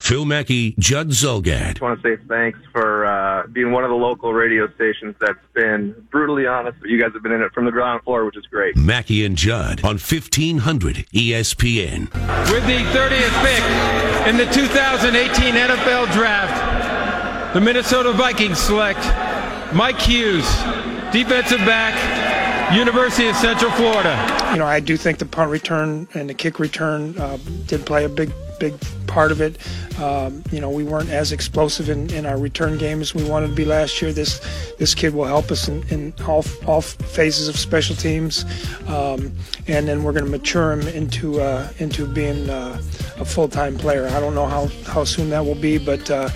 Phil Mackey, Judd Zulgad. I want to say thanks for uh, being one of the local radio stations that's been brutally honest. but You guys have been in it from the ground floor, which is great. Mackey and Judd on 1500 ESPN. With the 30th pick in the 2018 NFL Draft, the Minnesota Vikings select Mike Hughes, defensive back, University of Central Florida. You know, I do think the punt return and the kick return uh, did play a big, big part of it. Um, you know, we weren't as explosive in, in our return game as we wanted to be last year. This this kid will help us in, in all, all phases of special teams, um, and then we're going to mature him into uh, into being uh, a full time player. I don't know how, how soon that will be, but. Uh,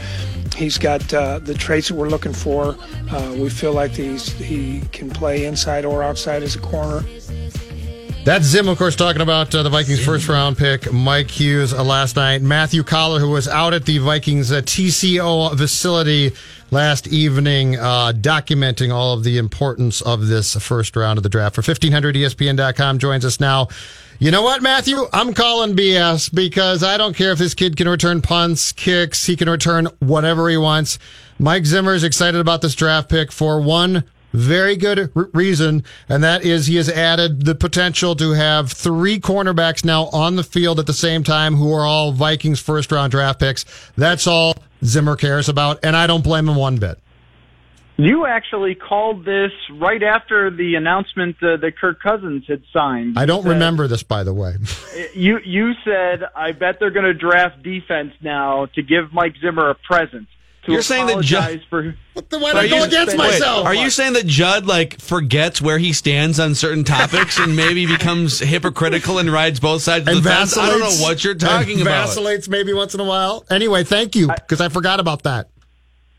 He's got uh, the traits that we're looking for. Uh, we feel like he's, he can play inside or outside as a corner. That's Zim, of course, talking about uh, the Vikings' Zim. first round pick, Mike Hughes, uh, last night. Matthew Coller, who was out at the Vikings' uh, TCO facility last evening, uh, documenting all of the importance of this first round of the draft. For 1500ESPN.com joins us now. You know what, Matthew? I'm calling BS because I don't care if this kid can return punts, kicks, he can return whatever he wants. Mike Zimmer is excited about this draft pick for one very good r- reason, and that is he has added the potential to have three cornerbacks now on the field at the same time who are all Vikings first round draft picks. That's all Zimmer cares about, and I don't blame him one bit. You actually called this right after the announcement uh, that Kirk Cousins had signed. I don't remember this, by the way. you you said, "I bet they're going to draft defense now to give Mike Zimmer a present." To You're saying that Judd. For, why I go against myself? Wait, are you saying that Judd like forgets where he stands on certain topics and maybe becomes hypocritical and rides both sides of and the fence? I don't know what you're talking about. Vacillates maybe once in a while. Anyway, thank you because I, I forgot about that.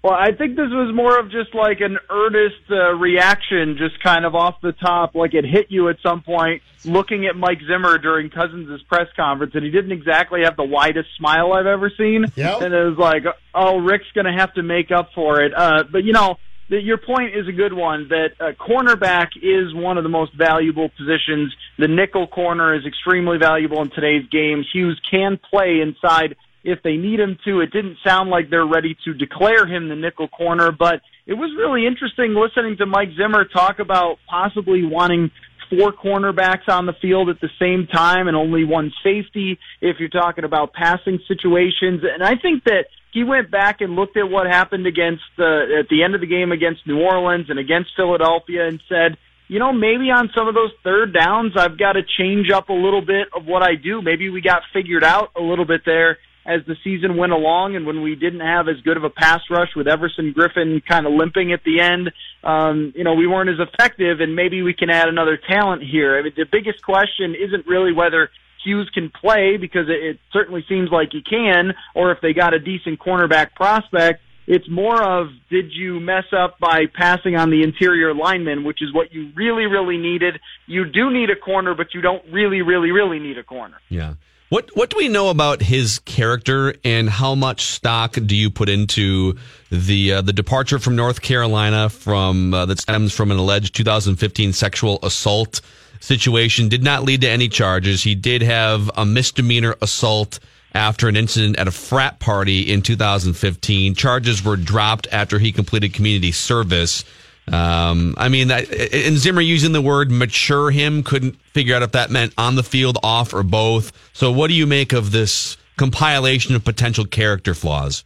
Well, I think this was more of just like an earnest uh, reaction, just kind of off the top, like it hit you at some point, looking at Mike Zimmer during Cousins' press conference, and he didn't exactly have the widest smile I've ever seen. Yep. And it was like, oh, Rick's going to have to make up for it. Uh, but, you know, the, your point is a good one that uh, cornerback is one of the most valuable positions. The nickel corner is extremely valuable in today's game. Hughes can play inside if they need him to. It didn't sound like they're ready to declare him the nickel corner, but it was really interesting listening to Mike Zimmer talk about possibly wanting four cornerbacks on the field at the same time and only one safety if you're talking about passing situations. And I think that he went back and looked at what happened against uh, at the end of the game against New Orleans and against Philadelphia and said, you know, maybe on some of those third downs, I've got to change up a little bit of what I do. Maybe we got figured out a little bit there as the season went along and when we didn't have as good of a pass rush with Everson Griffen kind of limping at the end, um, you know, we weren't as effective and maybe we can add another talent here. I mean, the biggest question isn't really whether Hughes can play because it, it certainly seems like he can, or if they got a decent cornerback prospect. It's more of did you mess up by passing on the interior lineman, which is what you really, really needed. You do need a corner, but you don't really, really, really need a corner. Yeah. What what do we know about his character, and how much stock do you put into the uh, the departure from North Carolina from uh, that stems from an alleged 2015 sexual assault situation? Did not lead to any charges. He did have a misdemeanor assault after an incident at a frat party in 2015. Charges were dropped after he completed community service. Um, I mean, and Zimmer using the word mature him couldn't figure out if that meant on the field, off, or both. So, what do you make of this compilation of potential character flaws?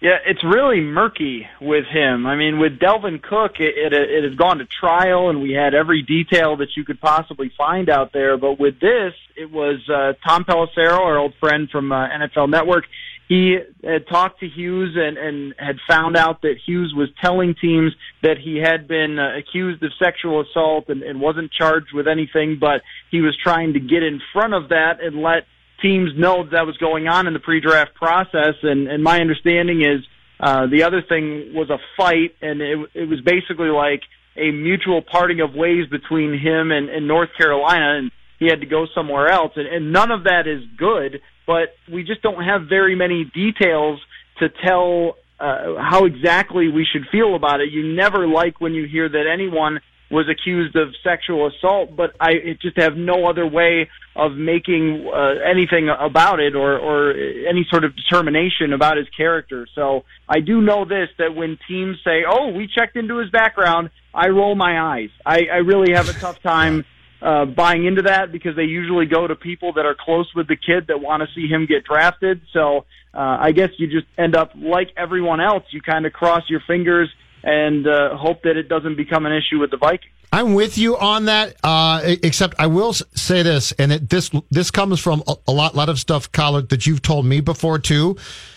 Yeah, it's really murky with him. I mean, with Dalvin Cook, it, it, it has gone to trial, and we had every detail that you could possibly find out there. But with this, it was uh, Tom Pelissero, our old friend from uh, NFL Network he had talked to Hughes and, and had found out that Hughes was telling teams that he had been uh, accused of sexual assault and, and wasn't charged with anything, but he was trying to get in front of that and let teams know that, that was going on in the pre-draft process. And, and my understanding is uh, the other thing was a fight, and it, it was basically like a mutual parting of ways between him and, and North Carolina, and he had to go somewhere else. And, and none of that is good, but we just don't have very many details to tell uh, how exactly we should feel about it. You never like when you hear that anyone was accused of sexual assault, but I just have no other way of making uh, anything about it or, or any sort of determination about his character. So I do know this that when teams say, "Oh, we checked into his background," I roll my eyes. I, I really have a tough time uh, buying into that because they usually go to people that are close with the kid that want to see him get drafted. So uh, I guess you just end up like everyone else. You kind of cross your fingers and uh, hope that it doesn't become an issue with the Vikings. I'm with you on that. Uh, except I will say this, and it, this this comes from a, a lot lot of stuff, Coller, that you've told me before too.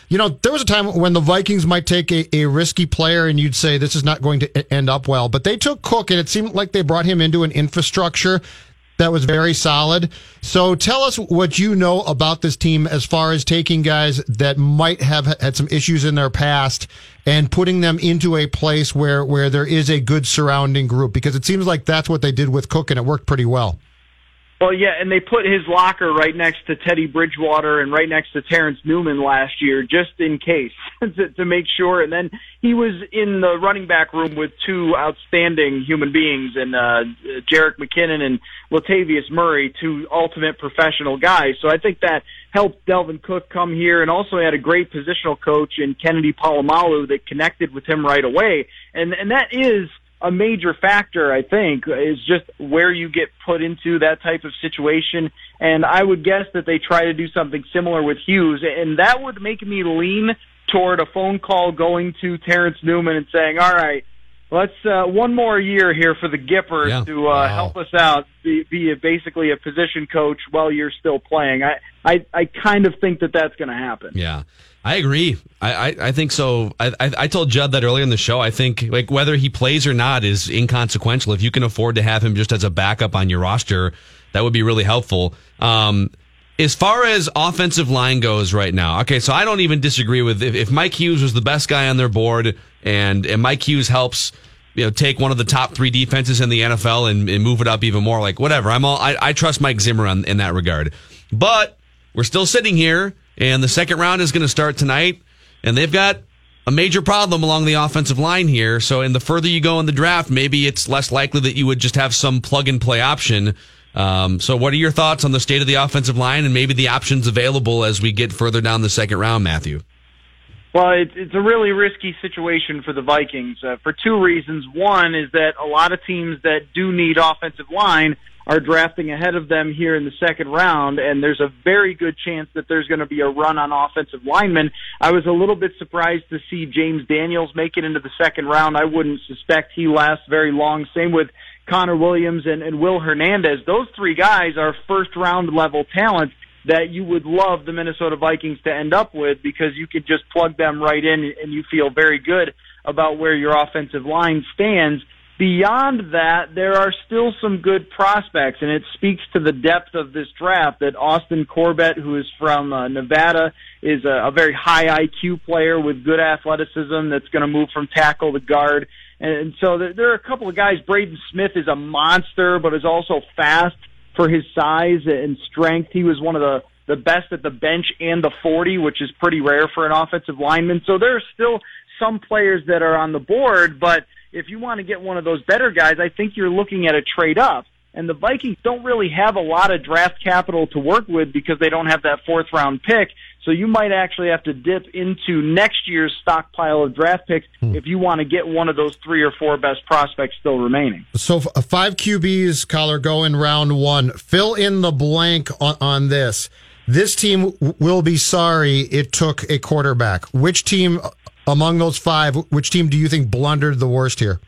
You know, there was a time when the Vikings might take a, a risky player, and you'd say this is not going to end up well. But they took Cook, and it seemed like they brought him into an infrastructure that was very solid. So tell us what you know about this team as far as taking guys that might have had some issues in their past and putting them into a place where, where there is a good surrounding group because it seems like that's what they did with Cook and it worked pretty well. Well, yeah, and they put his locker right next to Teddy Bridgewater and right next to Terrence Newman last year, just in case, to, to make sure. And then he was in the running back room with two outstanding human beings, and uh, Jerick McKinnon and Latavius Murray, two ultimate professional guys. So I think that helped Dalvin Cook come here, and also had a great positional coach in Kennedy Polamalu that connected with him right away. And and that is a major factor, I think, is just where you get put into that type of situation. And I would guess that they try to do something similar with Hughes, and that would make me lean toward a phone call going to Terrence Newman and saying, "All right, let's uh, one more year here for the Gippers Yeah. to uh, Wow. help us out, be, be a, basically a position coach while you're still playing." I I, I kind of think that that's going to happen. Yeah, I agree. I, I, I think so. I, I, I told Judd that earlier in the show. I think like whether he plays or not is inconsequential. If you can afford to have him just as a backup on your roster, that would be really helpful. Um, as far as offensive line goes right now, okay, so I don't even disagree with if, if Mike Hughes was the best guy on their board and, and Mike Hughes helps you know, take one of the top three defenses in the NFL and, and move it up even more. Like whatever, I'm all I, I trust Mike Zimmer on, in that regard. But we're still sitting here, and the second round is going to start tonight, and they've got a major problem along the offensive line here. So, and the further you go in the draft, maybe it's less likely that you would just have some plug and play option. Um, so, what are your thoughts on the state of the offensive line and maybe the options available as we get further down the second round, Matthew? Well, it, it's a really risky situation for the Vikings uh, for two reasons. One is that a lot of teams that do need offensive line are drafting ahead of them here in the second round, and there's a very good chance that there's going to be a run on offensive linemen. I was a little bit surprised to see James Daniels make it into the second round. I wouldn't suspect he lasts very long. Same with Connor Williams and, and Will Hernandez. Those three guys are first round level talent that you would love the Minnesota Vikings to end up with because you could just plug them right in and you feel very good about where your offensive line stands. Beyond that, there are still some good prospects, and it speaks to the depth of this draft that Austin Corbett, who is from uh, Nevada, is a, a very high IQ player with good athleticism that's going to move from tackle to guard. And so there, there are a couple of guys. Braden Smith is a monster, but is also fast for his size and strength. He was one of the the best at the bench and the 40, which is pretty rare for an offensive lineman. So there are still some players that are on the board, but if you want to get one of those better guys, I think you're looking at a trade up. And the Vikings don't really have a lot of draft capital to work with because they don't have that fourth round pick. So you might actually have to dip into next year's stockpile of draft picks if you want to get one of those three or four best prospects still remaining. So f- uh, five QBs, Coller go in round one. Fill in the blank on, on this. This team w- will be sorry it took a quarterback. Which team uh, among those five? Which team do you think blundered the worst here?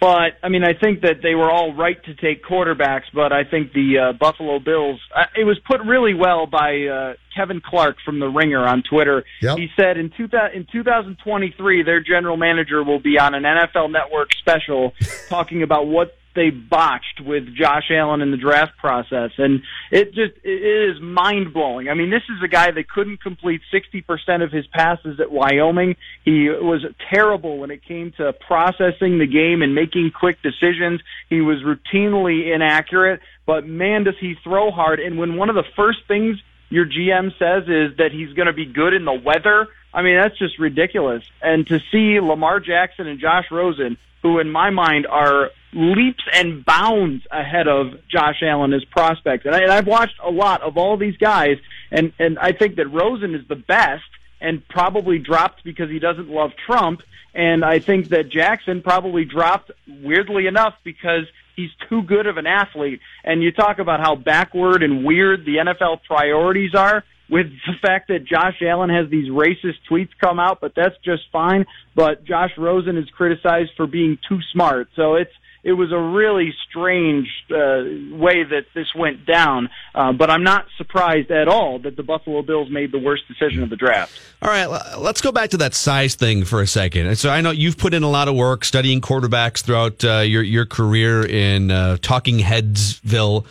But I mean, I think that they were all right to take quarterbacks, but I think the uh, Buffalo Bills. Uh, it was put really well by uh, Kevin Clark from the Ringer on Twitter. Yep. He said in, two, in 2023, their general manager will be on an NFL Network special talking about what they botched with Josh Allen in the draft process. And it just, it is mind blowing. I mean, this is a guy that couldn't complete 60% of his passes at Wyoming. He was terrible when it came to processing the game and making quick decisions. He was routinely inaccurate, but man, does he throw hard. And when one of the first things your GM says is that he's going to be good in the weather, I mean, that's just ridiculous. And to see Lamar Jackson and Josh Rosen, who in my mind are leaps and bounds ahead of Josh Allen as prospects. And, I, and I've watched a lot of all these guys, and, and I think that Rosen is the best and probably dropped because he doesn't love Trump. And I think that Jackson probably dropped weirdly enough because he's too good of an athlete. And you talk about how backward and weird the NFL priorities are with the fact that Josh Allen has these racist tweets come out, but that's just fine. But Josh Rosen is criticized for being too smart. So it's, it was a really strange uh, way that this went down. Uh, but I'm not surprised at all that the Buffalo Bills made the worst decision of the draft. All right, let's go back to that size thing for a second. So I know you've put in a lot of work studying quarterbacks throughout uh, your your career in uh, Talking Headsville.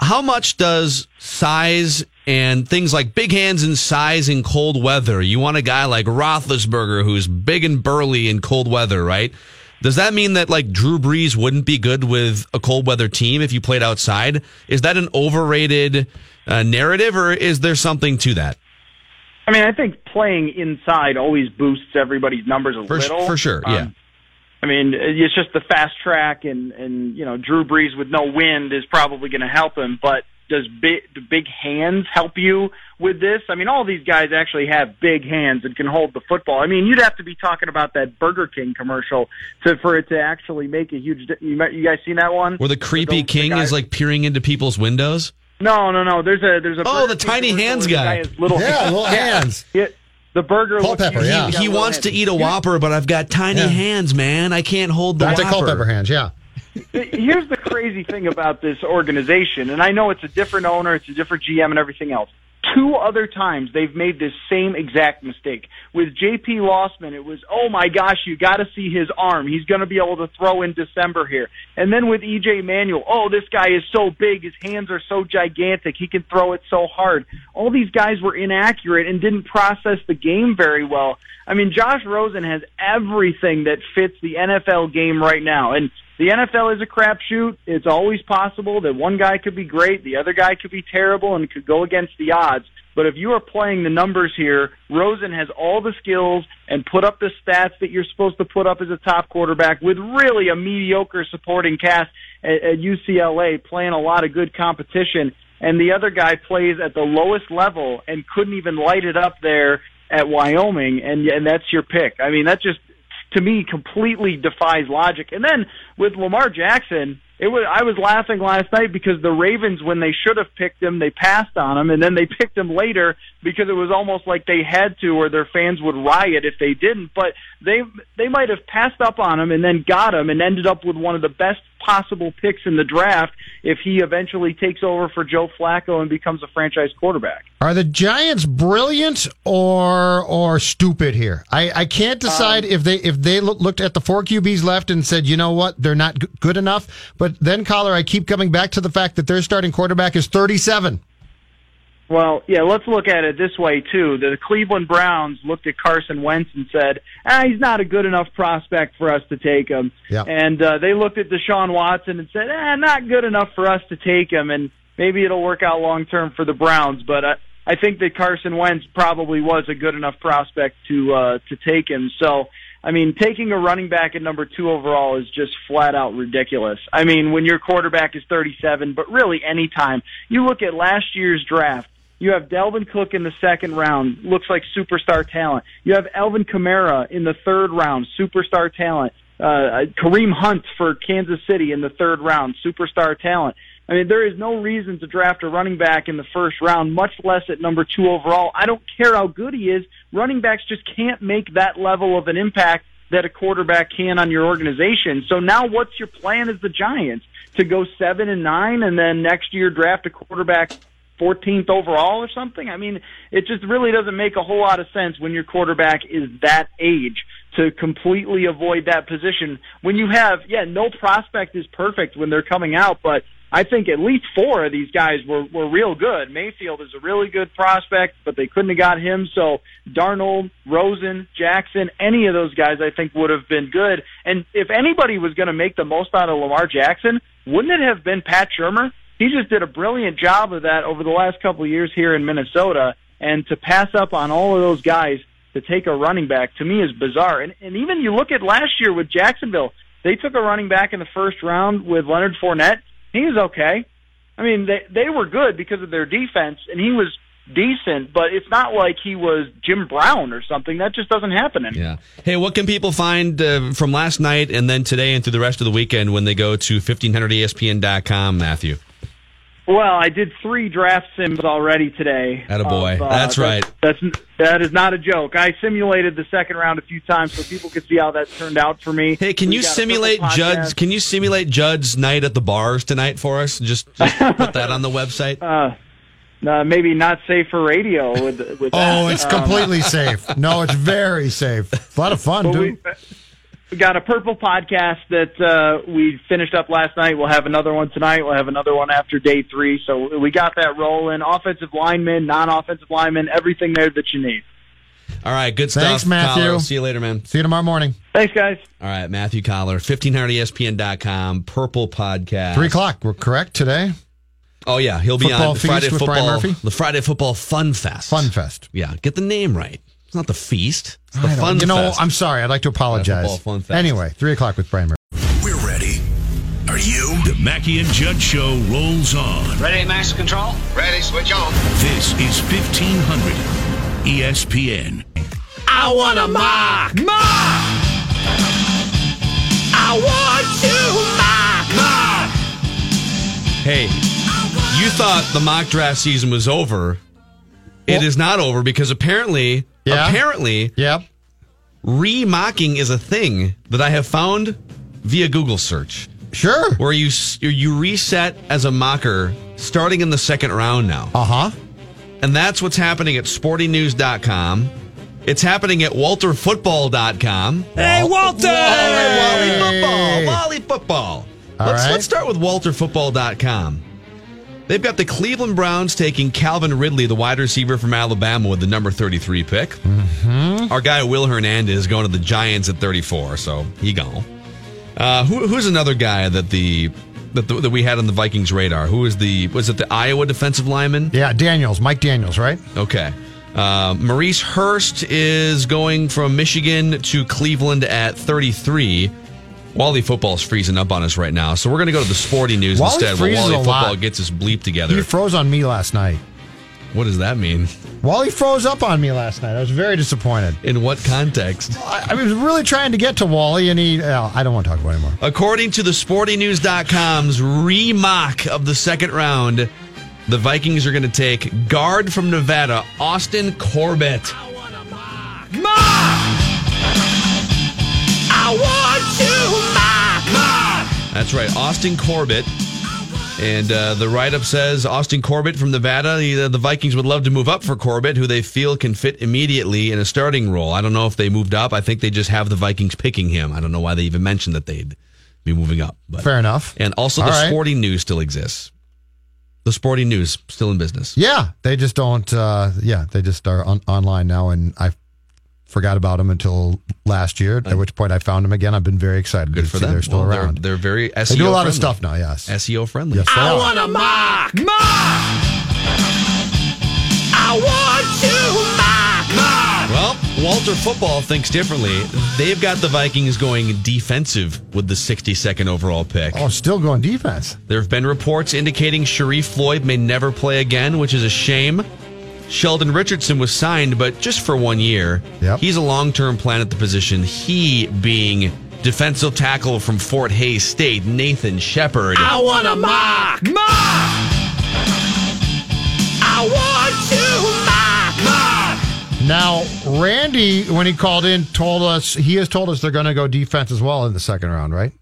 How much does size and things like big hands and size in cold weather? You want a guy like Roethlisberger who's big and burly in cold weather, right? Does that mean that like Drew Brees wouldn't be good with a cold weather team if you played outside? Is that an overrated uh, narrative, or is there something to that? I mean, I think playing inside always boosts everybody's numbers a for, little. For sure, yeah. Um, I mean, it's just the fast track, and and you know, Drew Brees with no wind is probably going to help him, but does big, do big hands help you with this? I mean, all these guys actually have big hands and can hold the football. I mean, you'd have to be talking about that Burger King commercial to for it to actually make a huge. You, you guys seen that one? Where the creepy the, king the is like peering into people's windows. No, no, no. There's a there's a. Oh, the tiny hands guy. guy little yeah, little hands. It, the burger. Culpepper, yeah. He, he wants to eat a Whopper, but I've got tiny yeah. hands, man. I can't hold the That's Whopper. Culpepper hands, yeah. Here's the crazy thing about this organization, and I know it's a different owner, it's a different GM, and everything else. Two other times they've made this same exact mistake. With JP Losman, it was, oh my gosh, you got to see his arm. He's going to be able to throw in December here. And then with EJ Manuel, oh, this guy is so big. His hands are so gigantic. He can throw it so hard. All these guys were inaccurate and didn't process the game very well. I mean, Josh Rosen has everything that fits the NFL game right now. And the NFL is a crapshoot. It's always possible that one guy could be great, the other guy could be terrible, and could go against the odds. But if you are playing the numbers here, Rosen has all the skills and put up the stats that you're supposed to put up as a top quarterback with really a mediocre supporting cast at, at UCLA, playing a lot of good competition. And the other guy plays at the lowest level and couldn't even light it up there at Wyoming, and and that's your pick. I mean, that just to me completely defies logic. And then with Lamar Jackson, it was I was laughing last night because the Ravens when they should have picked him, they passed on him and then they picked him later because it was almost like they had to or their fans would riot if they didn't, but they they might have passed up on him and then got him and ended up with one of the best possible picks in the draft if he eventually takes over for Joe Flacco and becomes a franchise quarterback. Are the Giants brilliant or or stupid here? I, I can't decide um, if they if they looked at the four QBs left and said, you know what, they're not g- good enough. But then, Coller, I keep coming back to the fact that their starting quarterback is 37. Well, yeah, let's look at it this way too. The Cleveland Browns looked at Carson Wentz and said, "Ah, he's not a good enough prospect for us to take him." Yeah. And uh, they looked at Deshaun Watson and said, "Ah, not good enough for us to take him." And maybe it'll work out long term for the Browns, but I, I think that Carson Wentz probably was a good enough prospect to uh, to take him. So. I mean, taking a running back at number two overall is just flat out ridiculous. I mean, when your quarterback is 37, but really any time. You look at last year's draft, you have Dalvin Cook in the second round, looks like superstar talent. You have Alvin Kamara in the third round, superstar talent. Uh, Kareem Hunt for Kansas City in the third round, superstar talent. I mean, there is no reason to draft a running back in the first round, much less at number two overall. I don't care how good he is. Running backs just can't make that level of an impact that a quarterback can on your organization. So now what's your plan as the Giants? To go seven and nine and then next year draft a quarterback 14th overall or something. I mean, it just really doesn't make a whole lot of sense when your quarterback is that age to completely avoid that position when you have, yeah, no prospect is perfect when they're coming out, but I think at least four of these guys were, were real good. Mayfield is a really good prospect, but they couldn't have got him. So Darnold, Rosen, Jackson, any of those guys I think would have been good. And if anybody was going to make the most out of Lamar Jackson, wouldn't it have been Pat Shurmur? He just did a brilliant job of that over the last couple of years here in Minnesota. And to pass up on all of those guys to take a running back to me is bizarre. And, and even you look at last year with Jacksonville, they took a running back in the first round with Leonard Fournette he was okay. I mean, they they were good because of their defense, and he was decent, but it's not like he was Jim Brown or something. That just doesn't happen anymore. Yeah. Hey, what can people find uh, from last night and then today and through the rest of the weekend when they go to 1500ESPN.com, Matthew? Well, I did three draft sims already today. Attaboy. Of, uh, that's right. That's, that's that is not a joke. I simulated the second round a few times so people could see how that turned out for me. Hey, can we you simulate Judd's? Can you simulate Judd's night at the bars tonight for us? Just, just put that on the website. Uh, uh, maybe not safe for radio with with. That. Oh, it's um, completely safe. No, it's very safe. A lot of fun, dude. We, we got a purple podcast that uh, we finished up last night. We'll have another one tonight. We'll have another one after day three. So we got that rolling. Offensive linemen, non-offensive linemen, everything there that you need. All right, good stuff. Thanks, Matthew. Coller. See you later, man. See you tomorrow morning. Thanks, guys. All right, Matthew Coller, 1500ESPN.com, Purple Podcast. 3 o'clock, we're correct today? Oh, yeah. He'll be football on Friday Football. The Friday Football Fun Fest. Fun Fest. Yeah, get the name right. It's not the feast. It's the fun. You know, fest. I'm sorry. I'd like to apologize. Anyway, three o'clock with Brian Murphy. We're ready. Are you? The Mackey and Judd Show rolls on. Ready, master Control? Ready, switch on. This is 1500 ESPN. I want a mock. Mock! I want to mock. Mock! Hey, you thought the mock draft season was over. It is not over because apparently, yeah. apparently, yep. remocking is a thing that I have found via Google search. Sure. Where you you reset as a mocker starting in the second round now. Uh huh. And that's what's happening at sportingnews.com. It's happening at walterfootball.com. Hey, Walter! Wally, Wally football. Wally football. All let's, right. let's start with walterfootball.com. They've got the Cleveland Browns taking Calvin Ridley, the wide receiver from Alabama, with the number 33 pick. Mm-hmm. Our guy, Will Hernandez, is going to the Giants at 34, so he gone. Uh, who, who's another guy that the that, the, that we had on the Vikings radar? Who is the was it the Iowa defensive lineman? Yeah, Daniels, Mike Daniels, right? Okay. Uh, Maurice Hurst is going from Michigan to Cleveland at 33. Wally football's freezing up on us right now, so we're going to go to the sporting news Wally instead. Wally football lot. gets his bleep together. He froze on me last night. What does that mean? Wally froze up on me last night. I was very disappointed. In what context? I, I was really trying to get to Wally, and he. Uh, I don't want to talk about it anymore. According to the sportingnews.com's remock of the second round, the Vikings are going to take guard from Nevada, Austin Corbett. I want to mock. Mock! That's right, Austin Corbett. And uh, the write up says Austin Corbett from Nevada. The, the Vikings would love to move up for Corbett, who they feel can fit immediately in a starting role. I don't know if they moved up. I think they just have the Vikings picking him. I don't know why they even mentioned that they'd be moving up. But. Fair enough. And also, All the right. Sporting News still exists. The Sporting News still in business. Yeah, they just don't. Uh, yeah, they just are on, online now, and I forgot about them until last year. At which point I found them again. I've been very excited. Good to for see them. They're still Well, they're- around. They're, very SEO They do a lot friendly. of stuff now. Yes. SEO friendly. Yes, I want to mock. Mock! I want to mock. Mock! Well, Walter Football thinks differently. They've got the Vikings going defensive with the 62nd overall pick. Oh, still going defense. There have been reports indicating Sharrif Floyd may never play again, which is a shame. Sheldon Richardson was signed, but just for one year. Yep. He's a long term plan at the position. He being defensive tackle from Fort Hays State, Nathan Shepherd. I want to mock. Mock! I want to mock. Mock! Now, Randy, when he called in, told us he has told us they're going to go defense as well in the second round, right?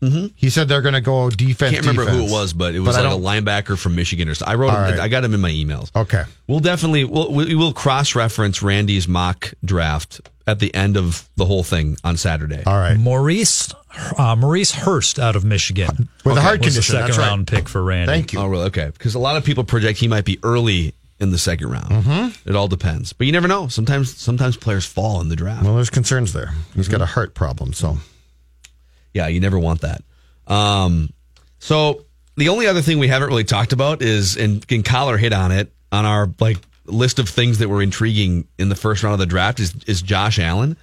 He said they're going to go defense. I can't remember who it was, but it was I like a linebacker from Michigan or something. I wrote. All right. I got him in my emails. Okay. We'll definitely we'll, we will cross reference Randy's mock draft at the end of the whole thing on Saturday. All right. Maurice uh, Maurice Hurst out of Michigan With a heart was the condition, second that's right. round pick for Randy. Thank you. Oh, really? Okay. Because a lot of people project he might be early in the second round. Mm-hmm. It all depends, but you never know. Sometimes sometimes players fall in the draft. Well, there's concerns there. He's got a heart problem, so Yeah, you never want that. Um, so the only other thing we haven't really talked about is, and, and Coller hit on it on our like list of things that were intriguing in the first round of the draft is is Josh Allen.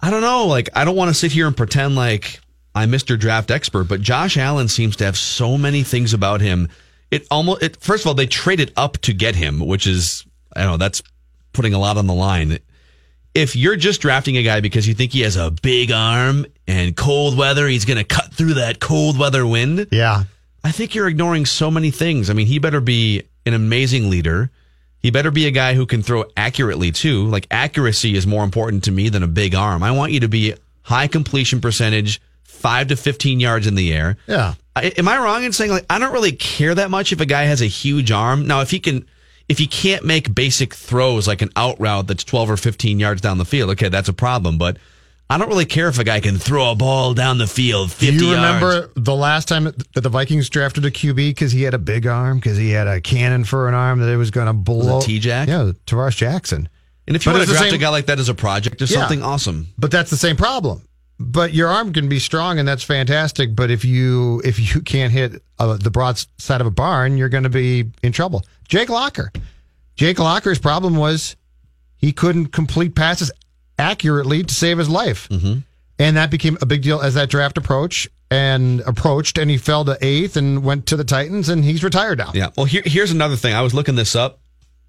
I don't know, like I don't want to sit here and pretend like I'm Mr. Draft expert, but Josh Allen seems to have so many things about him. It almost it first of all they traded up to get him, which is I don't know that's putting a lot on the line if you're just drafting a guy because you think he has a big arm and cold weather, he's going to cut through that cold weather wind. yeah. I think you're ignoring so many things. I mean, he better be an amazing leader. He better be a guy who can throw accurately too. Like accuracy is more important to me than a big arm. I want you to be high completion percentage, five to 15 yards in the air. Yeah. I, am I wrong in saying like I don't really care that much if a guy has a huge arm? Now, if he can, if you can't make basic throws like an out route that's 12 or 15 yards down the field, okay, that's a problem. But I don't really care if a guy can throw a ball down the field 50 Do you yards. remember the last time that the Vikings drafted a QB because he had a big arm, because he had a cannon for an arm that it was going to blow? T-Jack? Yeah, Tarvaris Jackson. And if you But want to draft same- a guy like that as a project or Yeah. something, awesome. But that's the same problem. But your arm can be strong, and that's fantastic. But if you if you can't hit uh, the broad side of a barn, you're going to be in trouble. Jake Locker, Jake Locker's problem was he couldn't complete passes accurately to save his life, mm-hmm. and that became a big deal as that draft approach and approached, and he fell to eighth and went to the Titans, and he's retired now. Yeah. Well, here, here's another thing. I was looking this up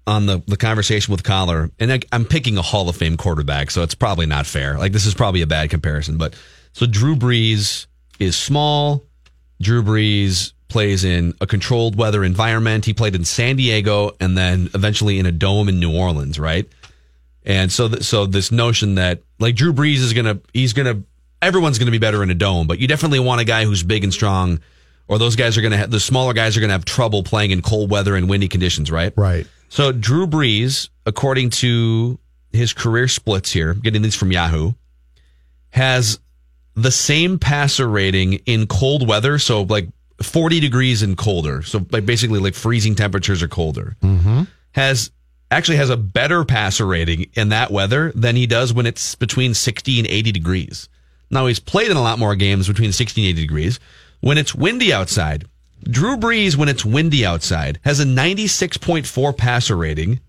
on the, the conversation with Coller, and I, I'm picking a Hall of Fame quarterback, so it's probably not fair. Like, this is probably a bad comparison. But so Drew Brees is small. Drew Brees plays in a controlled weather environment. He played in San Diego and then eventually in a dome in New Orleans, right? And so, th- so this notion that like Drew Brees is gonna, he's gonna, everyone's gonna be better in a dome, but you definitely want a guy who's big and strong, or those guys are gonna have the smaller guys are gonna have trouble playing in cold weather and windy conditions, right? Right. So Drew Brees, according to his career splits here, getting these from Yahoo, has the same passer rating in cold weather, so like 40 degrees and colder, so like basically like freezing temperatures or colder. Mm-hmm. Has actually has a better passer rating in that weather than he does when it's between 60 and 80 degrees. Now he's played in a lot more games between 60 and 80 degrees. When it's windy outside, Drew Brees, when it's windy outside, has a 96.4 passer rating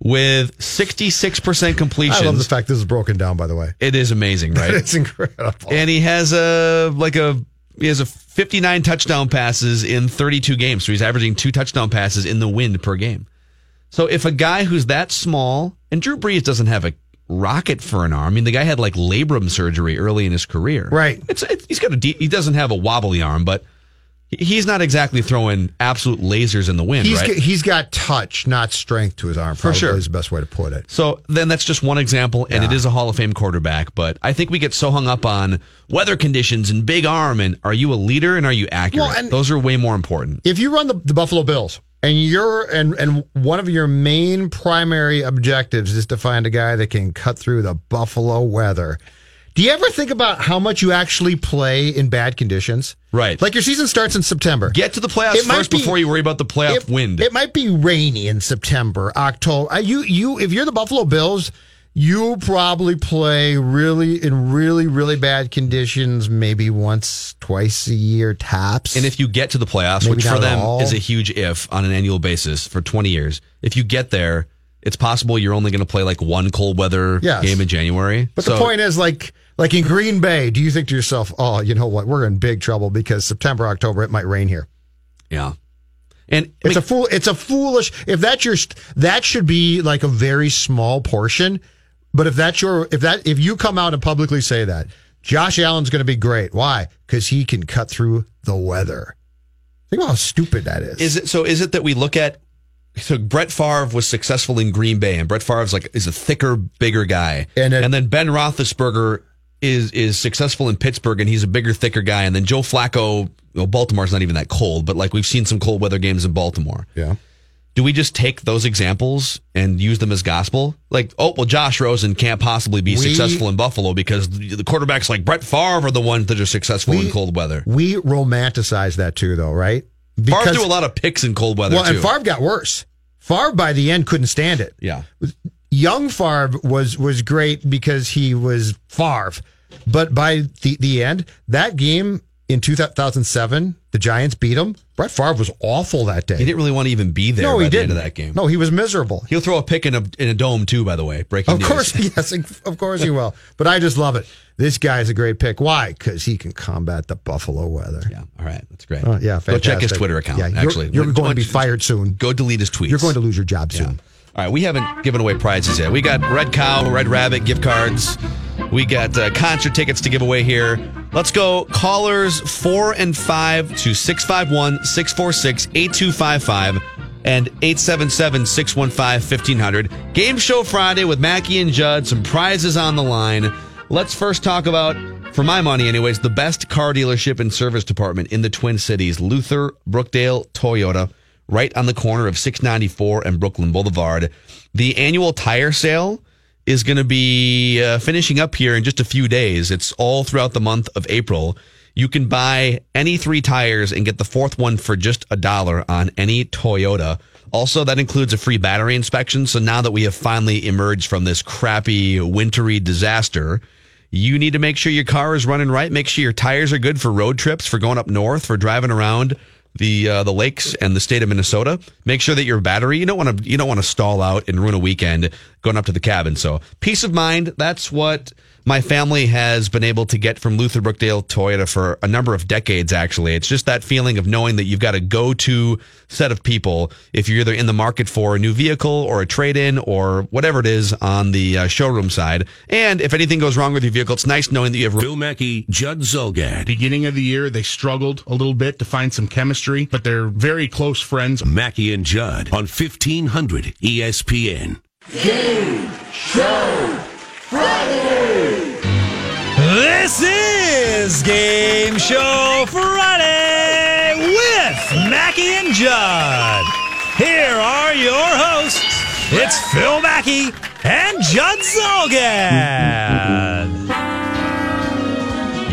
with 66% completion. I love the fact this is broken down. By the way, It is amazing, right? it's incredible. and he has a like a he has a 59 touchdown passes in 32 games. So he's averaging two touchdown passes in the wind per game. So if a guy who's that small, and Drew Brees doesn't have a rocket for an arm. I mean, the guy had like labrum surgery early in his career. Right. It's, it's he's got a deep, he doesn't have a wobbly arm, but he's not exactly throwing absolute lasers in the wind, He's right? got, he's got touch, not strength to his arm. For sure. is the best way to put it. So then that's just one example, and it Yeah. is a Hall of Fame quarterback. But I think we get so hung up on weather conditions and big arm, and are you a leader and are you accurate? Well, and- Those are way more important. If you run the, the Buffalo Bills and you're and and one of your main primary objectives is to find a guy that can cut through the Buffalo weather. Do you ever think about how much you actually play in bad conditions? Right. Like your season starts in September. Get to the playoffs It first be- before you worry about the playoff it, wind. It might be rainy in September, October. Uh, You you if you're the Buffalo Bills, you probably play really in really really bad conditions, maybe once twice a year tops. and if you get to the playoffs, Maybe which for them all. is a huge if on an annual basis for 20 years, if you get there, it's possible you're only going to play like one cold weather Yes. game in January. But So- the point is, like, like in Green Bay, do you think to yourself, "Oh, you know what? We're in big trouble because September, October, it might rain here." yeah. And It's a fool. It's a foolish. If that's your, that should be like a very small portion. But if that's your, if that, if you come out and publicly say that Josh Allen's going to be great, why? Because he can cut through the weather. Think about how stupid that is. Is it so? Is it that we look at? So Brett Favre was successful in Green Bay, and Brett Favre's like is a thicker, bigger guy, And and, then Ben Roethlisberger is is successful in Pittsburgh and he's a bigger, thicker guy, and then Joe Flacco, well, Baltimore's not even that cold, but like we've seen some cold weather games in Baltimore. Yeah. Do we just take those examples and use them as gospel? Like, oh, well, Josh Rosen can't possibly be We- successful in Buffalo because the quarterbacks like Brett Favre are the ones that are successful in cold weather. We romanticize that too, though, right? Favre do a lot of picks in cold weather well, too. and Favre got worse. Favre by the end couldn't stand it. yeah. Young Favre was was great because he was Favre, but by the the end, that game in 2007, the Giants beat him. Brett Favre was awful that day. He didn't really want to even be there no, he the didn't. of that game. No, he was miserable. He'll throw a pick in a in a dome too, by the way. Breaking Of news. course, yes, of course he will. But I just love it. This guy's a great pick. Why? Because he can combat the Buffalo weather. Yeah. All right. That's great. Oh, yeah, Go check his. Twitter account. Yeah, you're- actually, you're going to be fired soon. Go delete his tweets. You're going to lose your job Yeah. All right, we haven't given away prizes yet. We got Red Cow, Red Rabbit gift cards. We got uh, concert tickets to give away here. Let's go callers 4 and 5 to 651 646 8255 and 877 615 1500. Game show Friday with Mackey and Judd. Some prizes on the line. Let's first talk about, for my money anyways, the best car dealership and service department in the Twin Cities Luther, Brookdale, Toyota right on the corner of 694 and Brooklyn Boulevard. The annual tire sale is going to be uh, finishing up here in just a few days. It's all throughout the month of April. You can buy any three tires and get the fourth one for just a dollar on any Toyota. Also, that includes a free battery inspection. So now that we have finally emerged from this crappy, wintry disaster, you need to make sure your car is running right. Make sure your tires are good for road trips, for going up north, for driving around the uh, the lakes and the state of Minnesota. Make sure that your battery you don't want to you don't want to stall out and ruin a weekend going up to the cabin. So peace of mind. That's what my family has been able to get from Luther Brookdale Toyota for a number of decades. Actually, it's just that feeling of knowing that you've got a go to set of people if you're either in the market for a new vehicle or a trade in or whatever it is on the uh, showroom side. And if anything goes wrong with your vehicle, it's nice knowing that you have Bill Mackey, Judd Zulgad. Beginning of the year, they struggled a little bit to find some chemistry, but they're very close friends. Mackey and Judd on 1500 ESPN. Game Show Friday! This is Game Show Friday with Mackey and Judd. Here are your hosts. It's Phil Mackey and Judd Zulgad.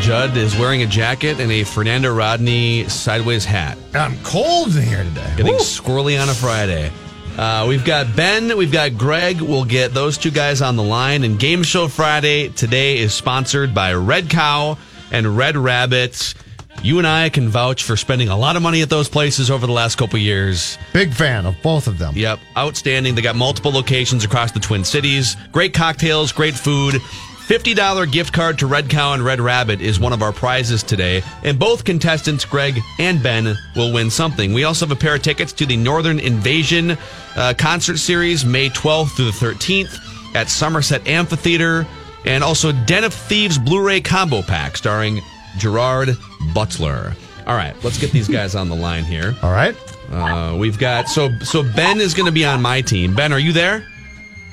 Judd is wearing a jacket and a Fernando Rodney sideways hat. I'm cold in here today. Getting Woo. squirrely on a Friday. Uh, we've got Ben, we've got Greg. We'll get those two guys on the line. And Game Show Friday today is sponsored by Red Cow and Red Rabbit. You and I can vouch for spending a lot of money at those places over the last couple years. Big fan of both of them. Yep, outstanding. They got multiple locations across the Twin Cities. Great cocktails, great food. $50 gift card to Red Cow and Red Rabbit is one of our prizes today. And both contestants, Greg and Ben, will win something. We also have a pair of tickets to the Northern Invasion uh, concert series, May 12th through the 13th at Somerset Amphitheater. And also Den of Thieves Blu ray combo pack starring Gerard Butler. All right, let's get these guys on the line here. All right. Uh, we've got so so Ben is going to be on my team. Ben, are you there?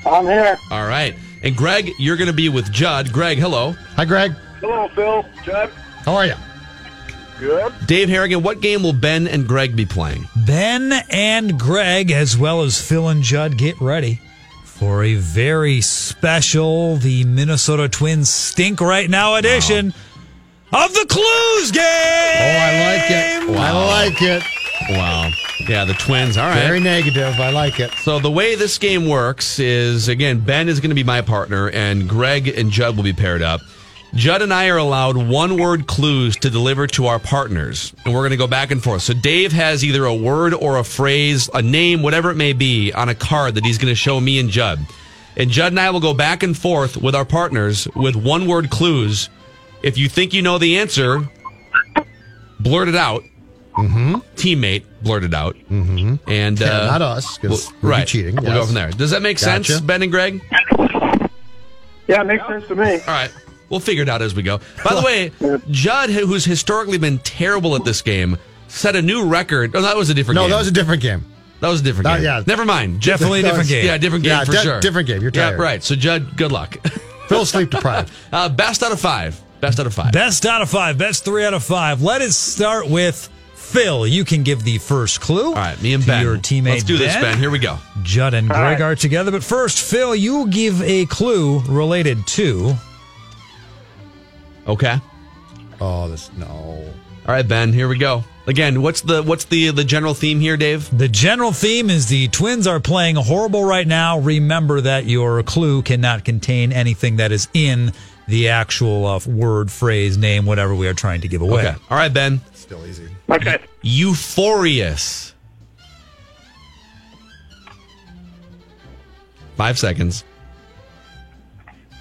I'm here. All right. And Greg, you're going to be with Judd. Greg, hello. Hi, Greg. Hello, Phil. Judd. How are you? Good. Dave Harrigan, what game will Ben and Greg be playing? Ben and Greg, as well as Phil and Judd, get ready for a very special, the Minnesota Twins stink right now edition of the Clues game. Oh, I like it. I like it. Wow. Yeah, the Twins. All right. Very negative. I like it. So the way this game works is again, Ben is going to be my partner, and Greg and Judd will be paired up. Judd and I are allowed one word clues to deliver to our partners, and we're going to go back and forth. So Dave has either a word or a phrase, a name, whatever it may be, on a card that he's going to show me and Judd. And Judd and I will go back and forth with our partners with one word clues. If you think you know the answer, blurt it out. Mm-hmm. Teammate, blurted out. Mm-hmm. And Yeah, uh, not us, 'cause we'll- we'd be right, cheating, We'll go from there. Does that make sense, Ben and Greg? Yeah, it makes sense to me. All right. We'll figure it out as we go. By the way, Judd, who's historically been terrible at this game, set a new record. Oh, that was a different game. No, game. that was a different game. That was a different Uh, game. yeah. Never mind. Definitely a different game. Yeah, different game Yeah, for de- sure. different game. You're Yeah, right. So, Judd, good luck. Phil sleep deprived. Uh, best out of five. Best out of five. Best out of five. Best three out of five. Let us start with Phil. You can give the first clue. All right, me and to Ben. Your teammate. Let's do this, Ben. Here we go. Judd and All Greg right. are together. But first, Phil, you give a clue related to. Okay. Oh, this no. All right, Ben. Here we go. Again, what's the what's the the general theme here, Dave? The general theme is the Twins are playing horrible right now. Remember that your clue cannot contain anything that is in the actual uh, word, phrase, name, whatever we are trying to give away. Okay. All right, Ben. Still easy. Okay. Euphorious. Five seconds.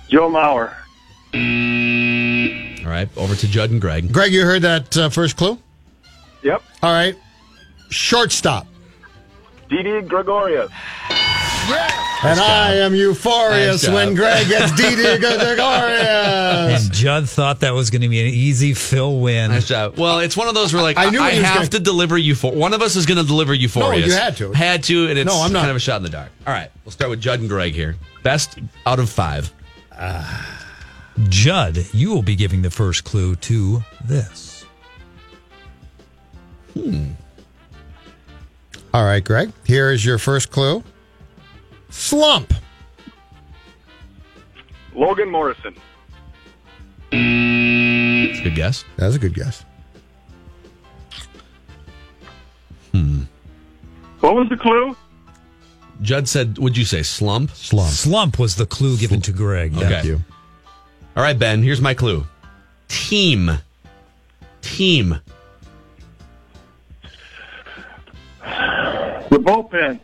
Joe Mauer. All right, over to Judd and Greg. Greg, you heard that uh, first clue? Yep. All right. Shortstop. Didi Gregorius. And I am euphorious Nice when Greg gets Didi Gregorius. And Judd thought that was going to be an easy Phil win. Nice job. Well, it's one of those where like I I, knew I he have gonna- to deliver Euphor. One of us is going to deliver Euphorious. you had to. Had to, and it's No, I'm not. kind of a shot in the dark. All right, we'll start with Judd and Greg here. Best out of five. Judd, you will be giving the first clue to this. Hmm. All right, Greg. Here is your first clue. Slump. Logan Morrison. That's a good guess. That was a good guess. Hmm. What was the clue? Judd said, "Would you say slump?" Slump. Slump was the clue given to Greg. Okay. Thank you. All right, Ben. Here's my clue. Team. Team. The bullpen.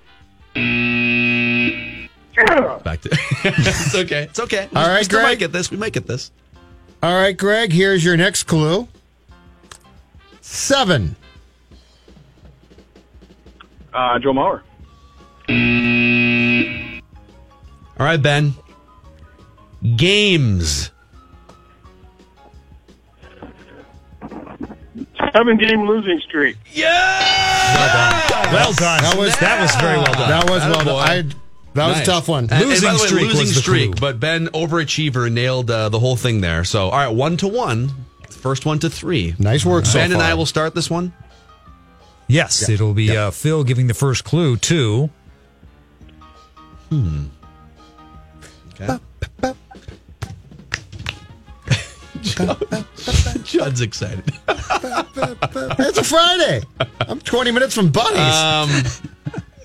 Back to. it's okay. It's okay. All right, we still Greg. might get this. We might get this. All right, Greg. Here's your next clue. Seven. Uh, Joe Mauer. All right, Ben. Games. Seven game losing streak. Yeah. Well done. That was that was very well done. That was well done. Attaboy. I, that was a tough one. And- and Losing by the way, streak losing was the streak, clue. but Ben overachiever nailed uh, the whole thing there. So, all right, one to one. First one to three. Nice work so Ben and. I will start this one. Yes, it'll be uh, Phil giving the first clue to. Okay. Judd's excited. It's a Friday. I'm 20 minutes from Bunny's. Um,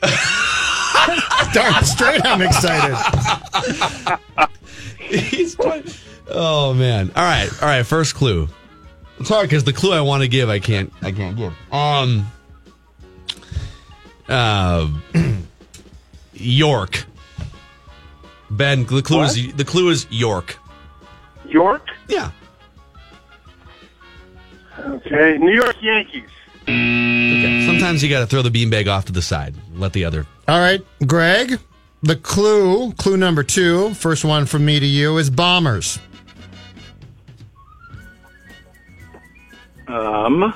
Darn straight, I'm excited. he's trying- oh man! All right, all right. First clue. It's hard because the clue I want to give, I can't. I can't give. Um. Uh, York. Ben, the clue is the clue is York. York. Yeah. Okay. New York Yankees. Okay. Sometimes you got to throw the beanbag off to the side. Let the other. All right, Greg. The clue, clue number two, first one from me to you, is bombers. Um.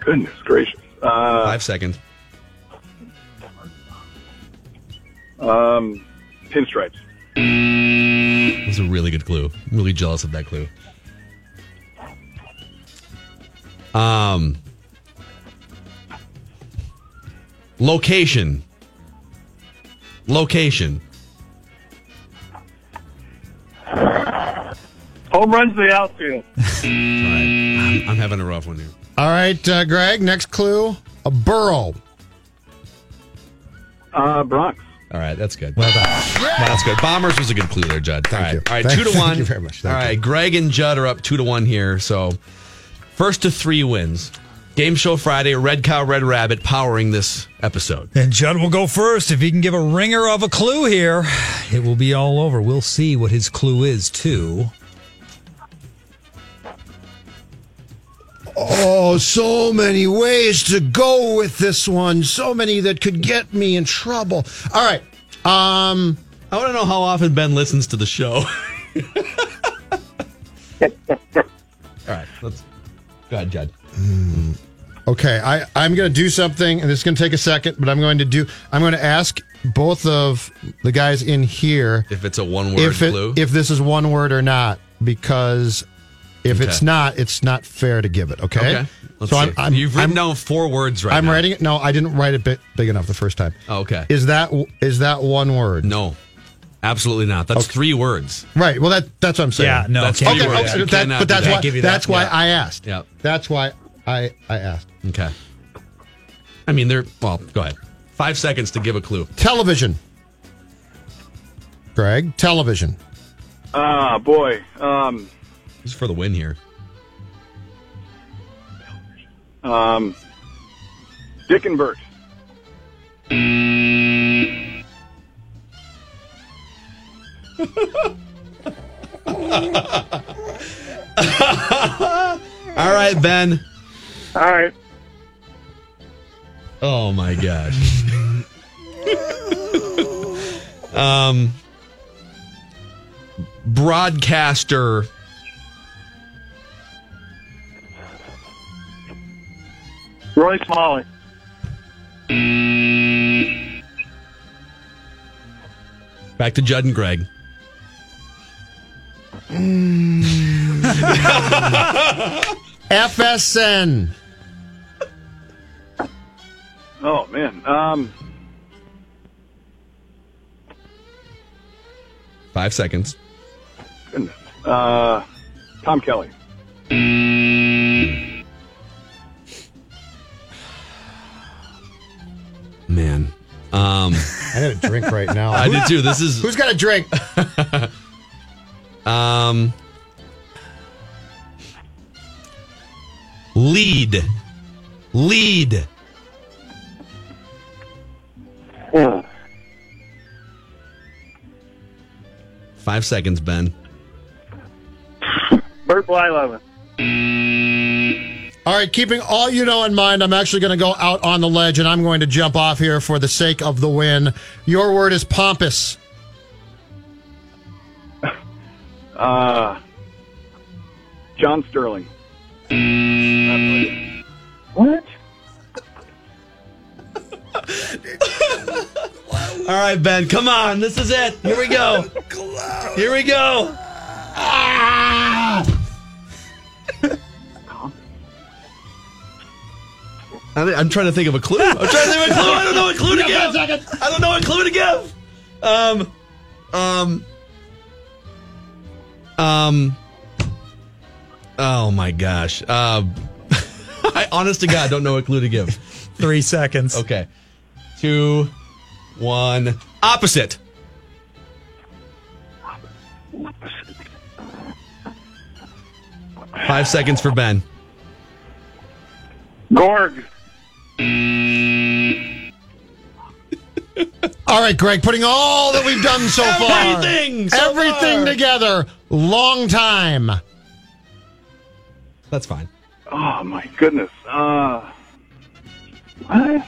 Goodness gracious. Uh, Five seconds. um, pinstripes. That's a really good clue. I'm really jealous of that clue. Um, location. Location. Home runs to the outfield. All right. I'm, I'm having a rough one here. All right, uh, Greg. Next clue, a burrow. Uh, Bronx. All right, that's good. Well done. That's good. Bombers was a good clue there, Judd. Thank All right, you. all right, Thank- two to one. thank one. you very much. Thank all you. Greg and Judd are up two to one here. So, first to three wins. Game Show Friday, Red Cow, Red Rabbit powering this episode. And Judd will go first. If he can give a ringer of a clue here, it will be all over. We'll see what his clue is, too. Oh, so many ways to go with this one. So many that could get me in trouble. All right. Um, I want to know how often Ben listens to the show. all right, let's go ahead, Judd. Mm. Okay, I, I'm going to do something, and this is going to take a second, but I'm going to do. I'm going to ask both of the guys in here If it's a one word if it, clue. if this is one word or not, because if Okay. it's not, it's not fair to give it. Okay. Okay. Let's so see. I'm, I'm You've written I'm, down four words right I'm now. writing it. No, I didn't write it big, big enough the first time. Oh, okay. Is that is that one word? No, absolutely not. That's three words. Right. Well, that that's what I'm saying. Yeah, no, That's can't three give words. you You that. that- but that's that. why Give that. that's why Yeah. I asked. Yeah. That's why I I asked. Okay. I mean, they're well. Go ahead. Five seconds to give a clue. Television. Greg, television. Ah, boy. Um, This is for the win here. um, Dick and Bert. All right, Ben. All right. Oh my gosh. um, broadcaster. Roy Smalley. Back to Judd and Greg. FSN. Oh man. Um, Five seconds. goodness. Uh, Tom Kelly. Man. Um, I need a drink right now. I did too. This is Who's got a drink? um lead. Lead. Five seconds, Ben. Bert Blyleven. All right, keeping all you know in mind, I'm actually going to go out on the ledge and I'm going to jump off here for the sake of the win. Your word is pompous. Uh, John Sterling. What? All right, Ben, come on. This is it. Here we go. Here we go. I- I'm trying to think of a clue. I'm trying to think of a clue. I don't know what clue to give. I don't know what clue to give. Um, um, um. Oh my gosh. Uh, I honest to God don't know what clue to give. Three seconds. Okay. Two, one. Opposite. Five seconds for Ben. Gorg. All right, Greg, putting all that we've done so far, Everything so everything far. together, long time. That's fine. Oh my goodness. Uh, what?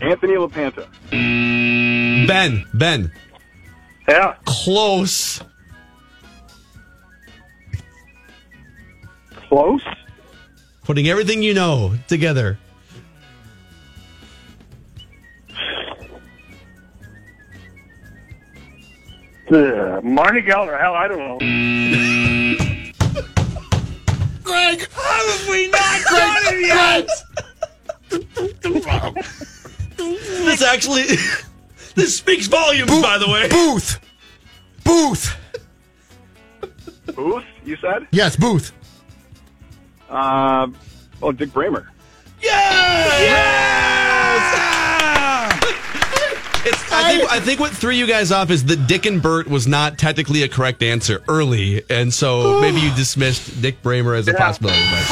Anthony LaPanta. Ben, Ben. Yeah. Close. Close. Putting everything you know together. Uh, Marty Geller. Hell, I don't know. Greg, How have we not done it yet? This actually, this speaks volumes, by the way. Booth. Booth. Booth. You said? Yes, Booth. Uh, oh, Dick Bremer. It's, I think I think what threw you guys off is that Dick and Bert was not technically a correct answer early, and so maybe you dismissed Dick Bremer as a possibility. But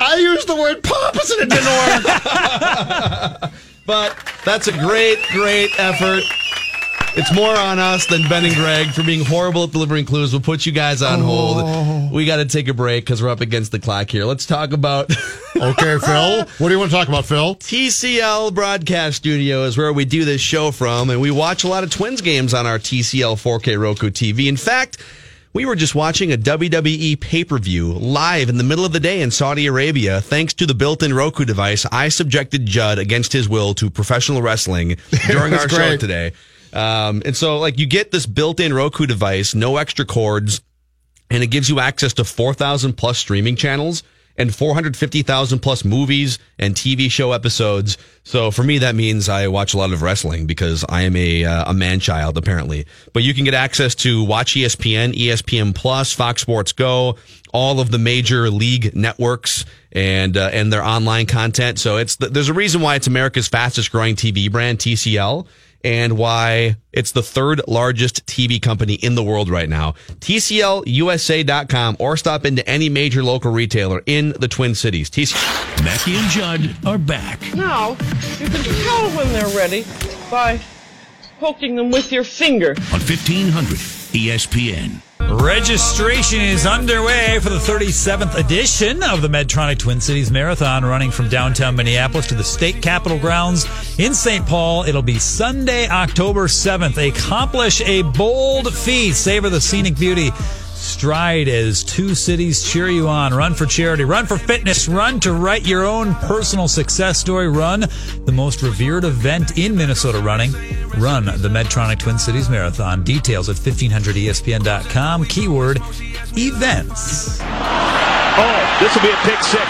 I used the word pompous and it didn't work. But that's a great, great effort. It's more on us than Ben and Greg for being horrible at delivering clues. We'll put you guys on hold. Oh. We got to take a break because we're up against the clock here. Let's talk about okay, Phil. What do you want to talk about, Phil? TCL Broadcast Studio is where we do this show from, and we watch a lot of Twins games on our TCL 4K Roku TV. In fact, We were just watching a WWE pay per view live in the middle of the day in Saudi Arabia. Thanks to the built in Roku device, I subjected Judd against his will to professional wrestling during our show today. Um, and so, like, you get this built in Roku device, no extra cords, and it gives you access to 4,000 plus streaming channels and 450,000 plus movies and TV show episodes. So for me, that means I watch a lot of wrestling because I am a, uh, a man child, apparently. But you can get access to Watch ESPN, ESPN Plus, Fox Sports Go, all of the major league networks and, uh, and their online content. So it's, there's a reason why it's America's fastest growing TV brand, TCL and why it's the third largest TV company in the world right now. TCLUSA.com or stop into any major local retailer in the Twin Cities. TCL. Mackey and Judd are back. Now, you can tell when they're ready by poking them with your finger. on 1500 ESPN. Registration is underway for the 37th edition of the Medtronic Twin Cities Marathon, running from downtown Minneapolis to the state capitol grounds in St. Paul. It'll be Sunday, October 7th. Accomplish a bold feat. Savor the scenic beauty. Stride as two cities cheer you on. Run for charity, run for fitness, run to write your own personal success story. Run the most revered event in Minnesota running. Run the Medtronic Twin Cities Marathon. Details at E 1500ESPN.com. Keyword events. Oh, this will be a pick six.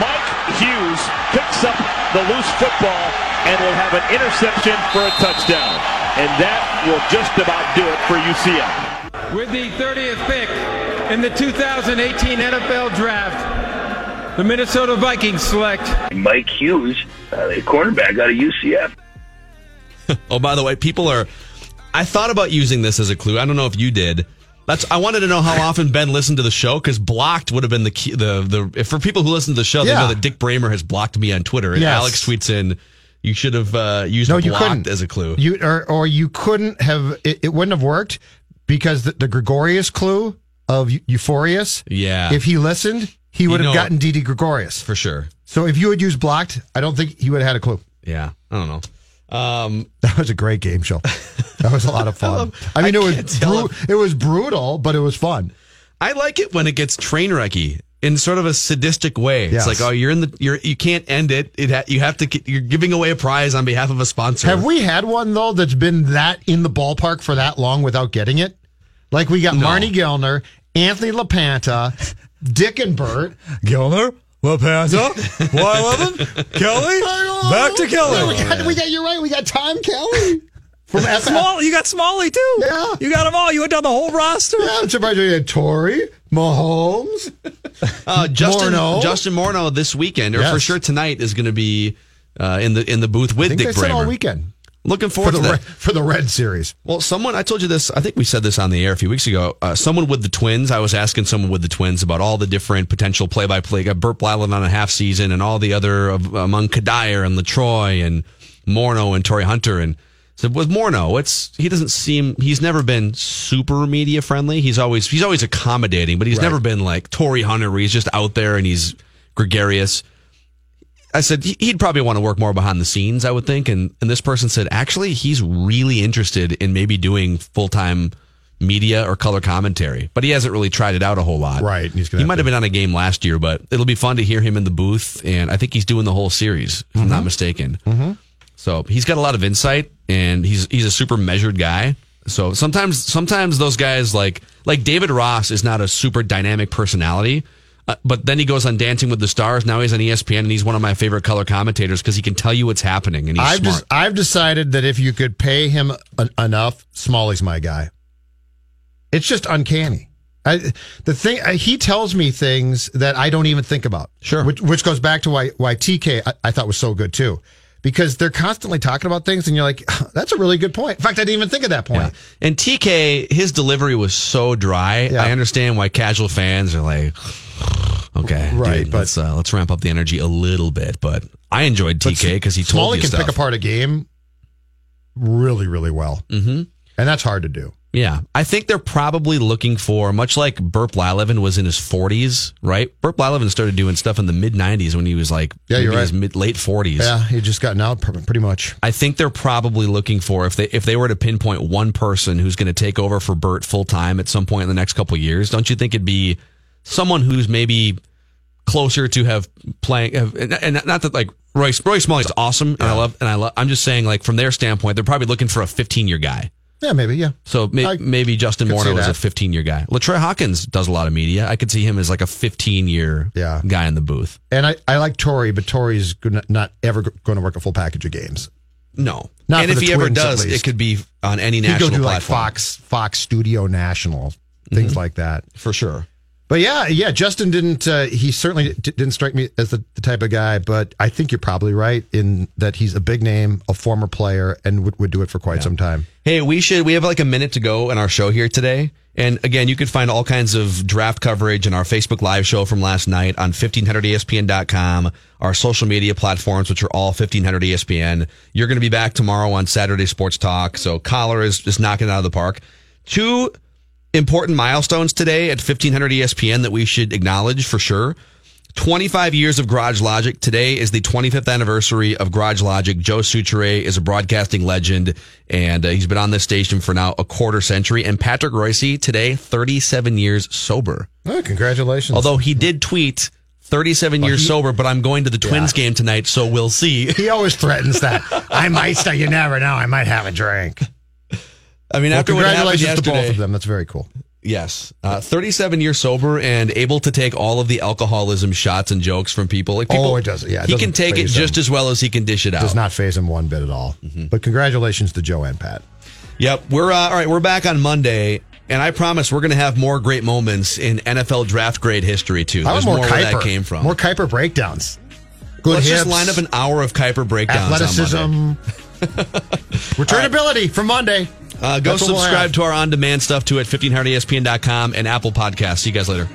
Mike Hughes picks up the loose football and will have an interception for a touchdown. And that will just about do it for UCF. With the 30th pick in the 2018 NFL Draft, the Minnesota Vikings select Mike Hughes, uh, the cornerback out of UCF. Oh, by the way, people are. I thought about using this as a clue. I don't know if you did. That's. I wanted to know how often Ben listened to the show because blocked would have been the key. The the if for people who listen to the show, they know that Dick Bremer has blocked me on Twitter. And Yes. Alex tweets in, "You should have uh, used No, blocked you couldn't as a clue." You or or you couldn't have. It, it wouldn't have worked because the, the Gregorius clue of Eu- Euphorius. Yeah. If he listened, he would You have know- gotten Didi Gregorius for sure. So if you had used blocked, I don't think he would have had a clue. Yeah, I don't know. Um, that was a great game show. That was a lot of fun. I, mean, it was bru- it was brutal, but it was fun. I like it when it gets train wrecky in sort of a sadistic way. Yes. It's like, oh, you're in the, you're, you can't end it. It, ha- you have to, you're giving away a prize on behalf of a sponsor. Have we had one though that's been that in the ballpark for that long without getting it? Like we got No. Marney Gellner, Anthony LaPanta, Dick and Bert. Gellner, LaPanta, Blyleven, Kelly, back to Kelly. Yeah, we, got, we got you're right. We got Tom Kelly from F- Small, you got Smalley too. Yeah. You got them all. You went down the whole roster. Yeah, I'm surprised we had Torii, Mahomes. Uh, Justin Morneau. Justin Morneau this weekend, or for sure tonight, is going to be uh, in the in the booth I with think Dick they said all weekend Looking for forward the to that. red, for the Red Series. Well, someone I told you this. I think we said this on the air a few weeks ago. Uh, someone with the Twins. I was asking someone with the Twins about all the different potential play-by-play. Got Bert Blyleven on a half season, and all the other of, among Cuddyer and LaTroy and Morneau and Torii Hunter. And said with Morneau, it's he doesn't seem he's never been super media friendly. He's always he's always accommodating, but he's Right. never been like Torii Hunter, where he's just out there and he's gregarious. I said he- he'd probably want to work more behind the scenes, I would think. And and this person said actually he's really interested in maybe doing full time media or color commentary, but he hasn't really tried it out a whole lot. Right, he have might have been on a game last year, but it'll be fun to hear him in the booth. And I think he's doing the whole series, if I'm not mistaken. Mm-hmm. So he's got a lot of insight, and he's he's a super measured guy. So sometimes sometimes those guys like like David Ross is not a super dynamic personality, uh, but then he goes on Dancing with the Stars. Now he's on ESPN, and he's one of my favorite color commentators because he can tell you what's happening, and he's I've just, I've decided that if you could pay him en- enough, Smalley's my guy. It's just uncanny. I, the thing uh, he tells me things that I don't even think about. Sure. which, which goes back to why why TK I, I thought was so good too, because they're constantly talking about things, and you're like, that's a really good point. In fact, I didn't even think of that point. Yeah. And TK, his delivery was so dry. Yeah. I understand why casual fans are like, okay, Right, dude, but- let's uh, let's ramp up the energy a little bit. But I enjoyed TK because he told Smalley you can stuff. pick apart a game really, really well, mm-hmm. and that's hard to do. Yeah, I think they're probably looking for much like Bert Blyleven was in his 40s, right? Bert Blyleven started doing stuff in the mid 90s when he was like Yeah, you're right. mid late 40s. Yeah, he just gotten out pretty much. I think they're probably looking for if they if they were to pinpoint one person who's going to take over for Bert full time at some point in the next couple of years. Don't you think it'd be someone who's maybe closer to have playing have, and, and not that like Royce Roy Smalley's awesome and I love and I love I'm just saying like from their standpoint they're probably looking for a 15 year guy. Yeah, maybe. Yeah. So may, I maybe Justin could see Morneau is a that. 15 year guy. LaTroy Hawkins does a lot of media. I could see him as like a 15 year Yeah. guy in the booth. And I, I like Torii, but Torii's gonna, not ever going to work a full package of games. No. Not and for if the he ever Twins, at does, least. it could be on any He'd go national do like platform. Fox, Fox Studio National, things Mhm. like that. For sure. But yeah, yeah, Justin didn't. Uh, he certainly d- didn't strike me as the, the type of guy. But I think you're probably right in that he's a big name, a former player, and would, would do it for quite some time. Hey, we should. We have like a minute to go in our show here today. And again, you can find all kinds of draft coverage in our Facebook Live show from last night on E 1500ESPN.com, our social media platforms, which are all 1500ESPN. You're going to be back tomorrow on Saturday Sports Talk. So Coller is just knocking it out of the park. Two important milestones today at 1500 ESPN that we should acknowledge for sure. 25 years of Garage Logic. Today is the 25th anniversary of Garage Logic. Joe Soucheray is a broadcasting legend, and uh, he's been on this station for now a quarter century. And Patrick Reusse, today, 37 years sober. Oh, congratulations! Although he did tweet 37 Well, years he- sober, but I'm going to the Twins game tonight, so we'll see. He always threatens that. I might start. You never know. I might have a drink. I mean, Well, after what happened congratulations to both of them. That's very cool. Yes, uh, 37 years sober and able to take all of the alcoholism shots and jokes from people. Like people oh, it does. Yeah, it he can take it just him. as well as he can dish it out. Does not phase him one bit at all. But congratulations to Joe and Pat. Yep, we're uh, all right. We're back on Monday, and I promise we're going to have more great moments in NFL draft grade history too. There's more, more where Kiper. that came from. More Kiper breakdowns. Good Let's just line up an hour of Kiper breakdowns. athleticism, returnability from Monday. Uh, go That's subscribe to our on-demand stuff too at 1500ESPN.com and Apple Podcasts. See you guys later.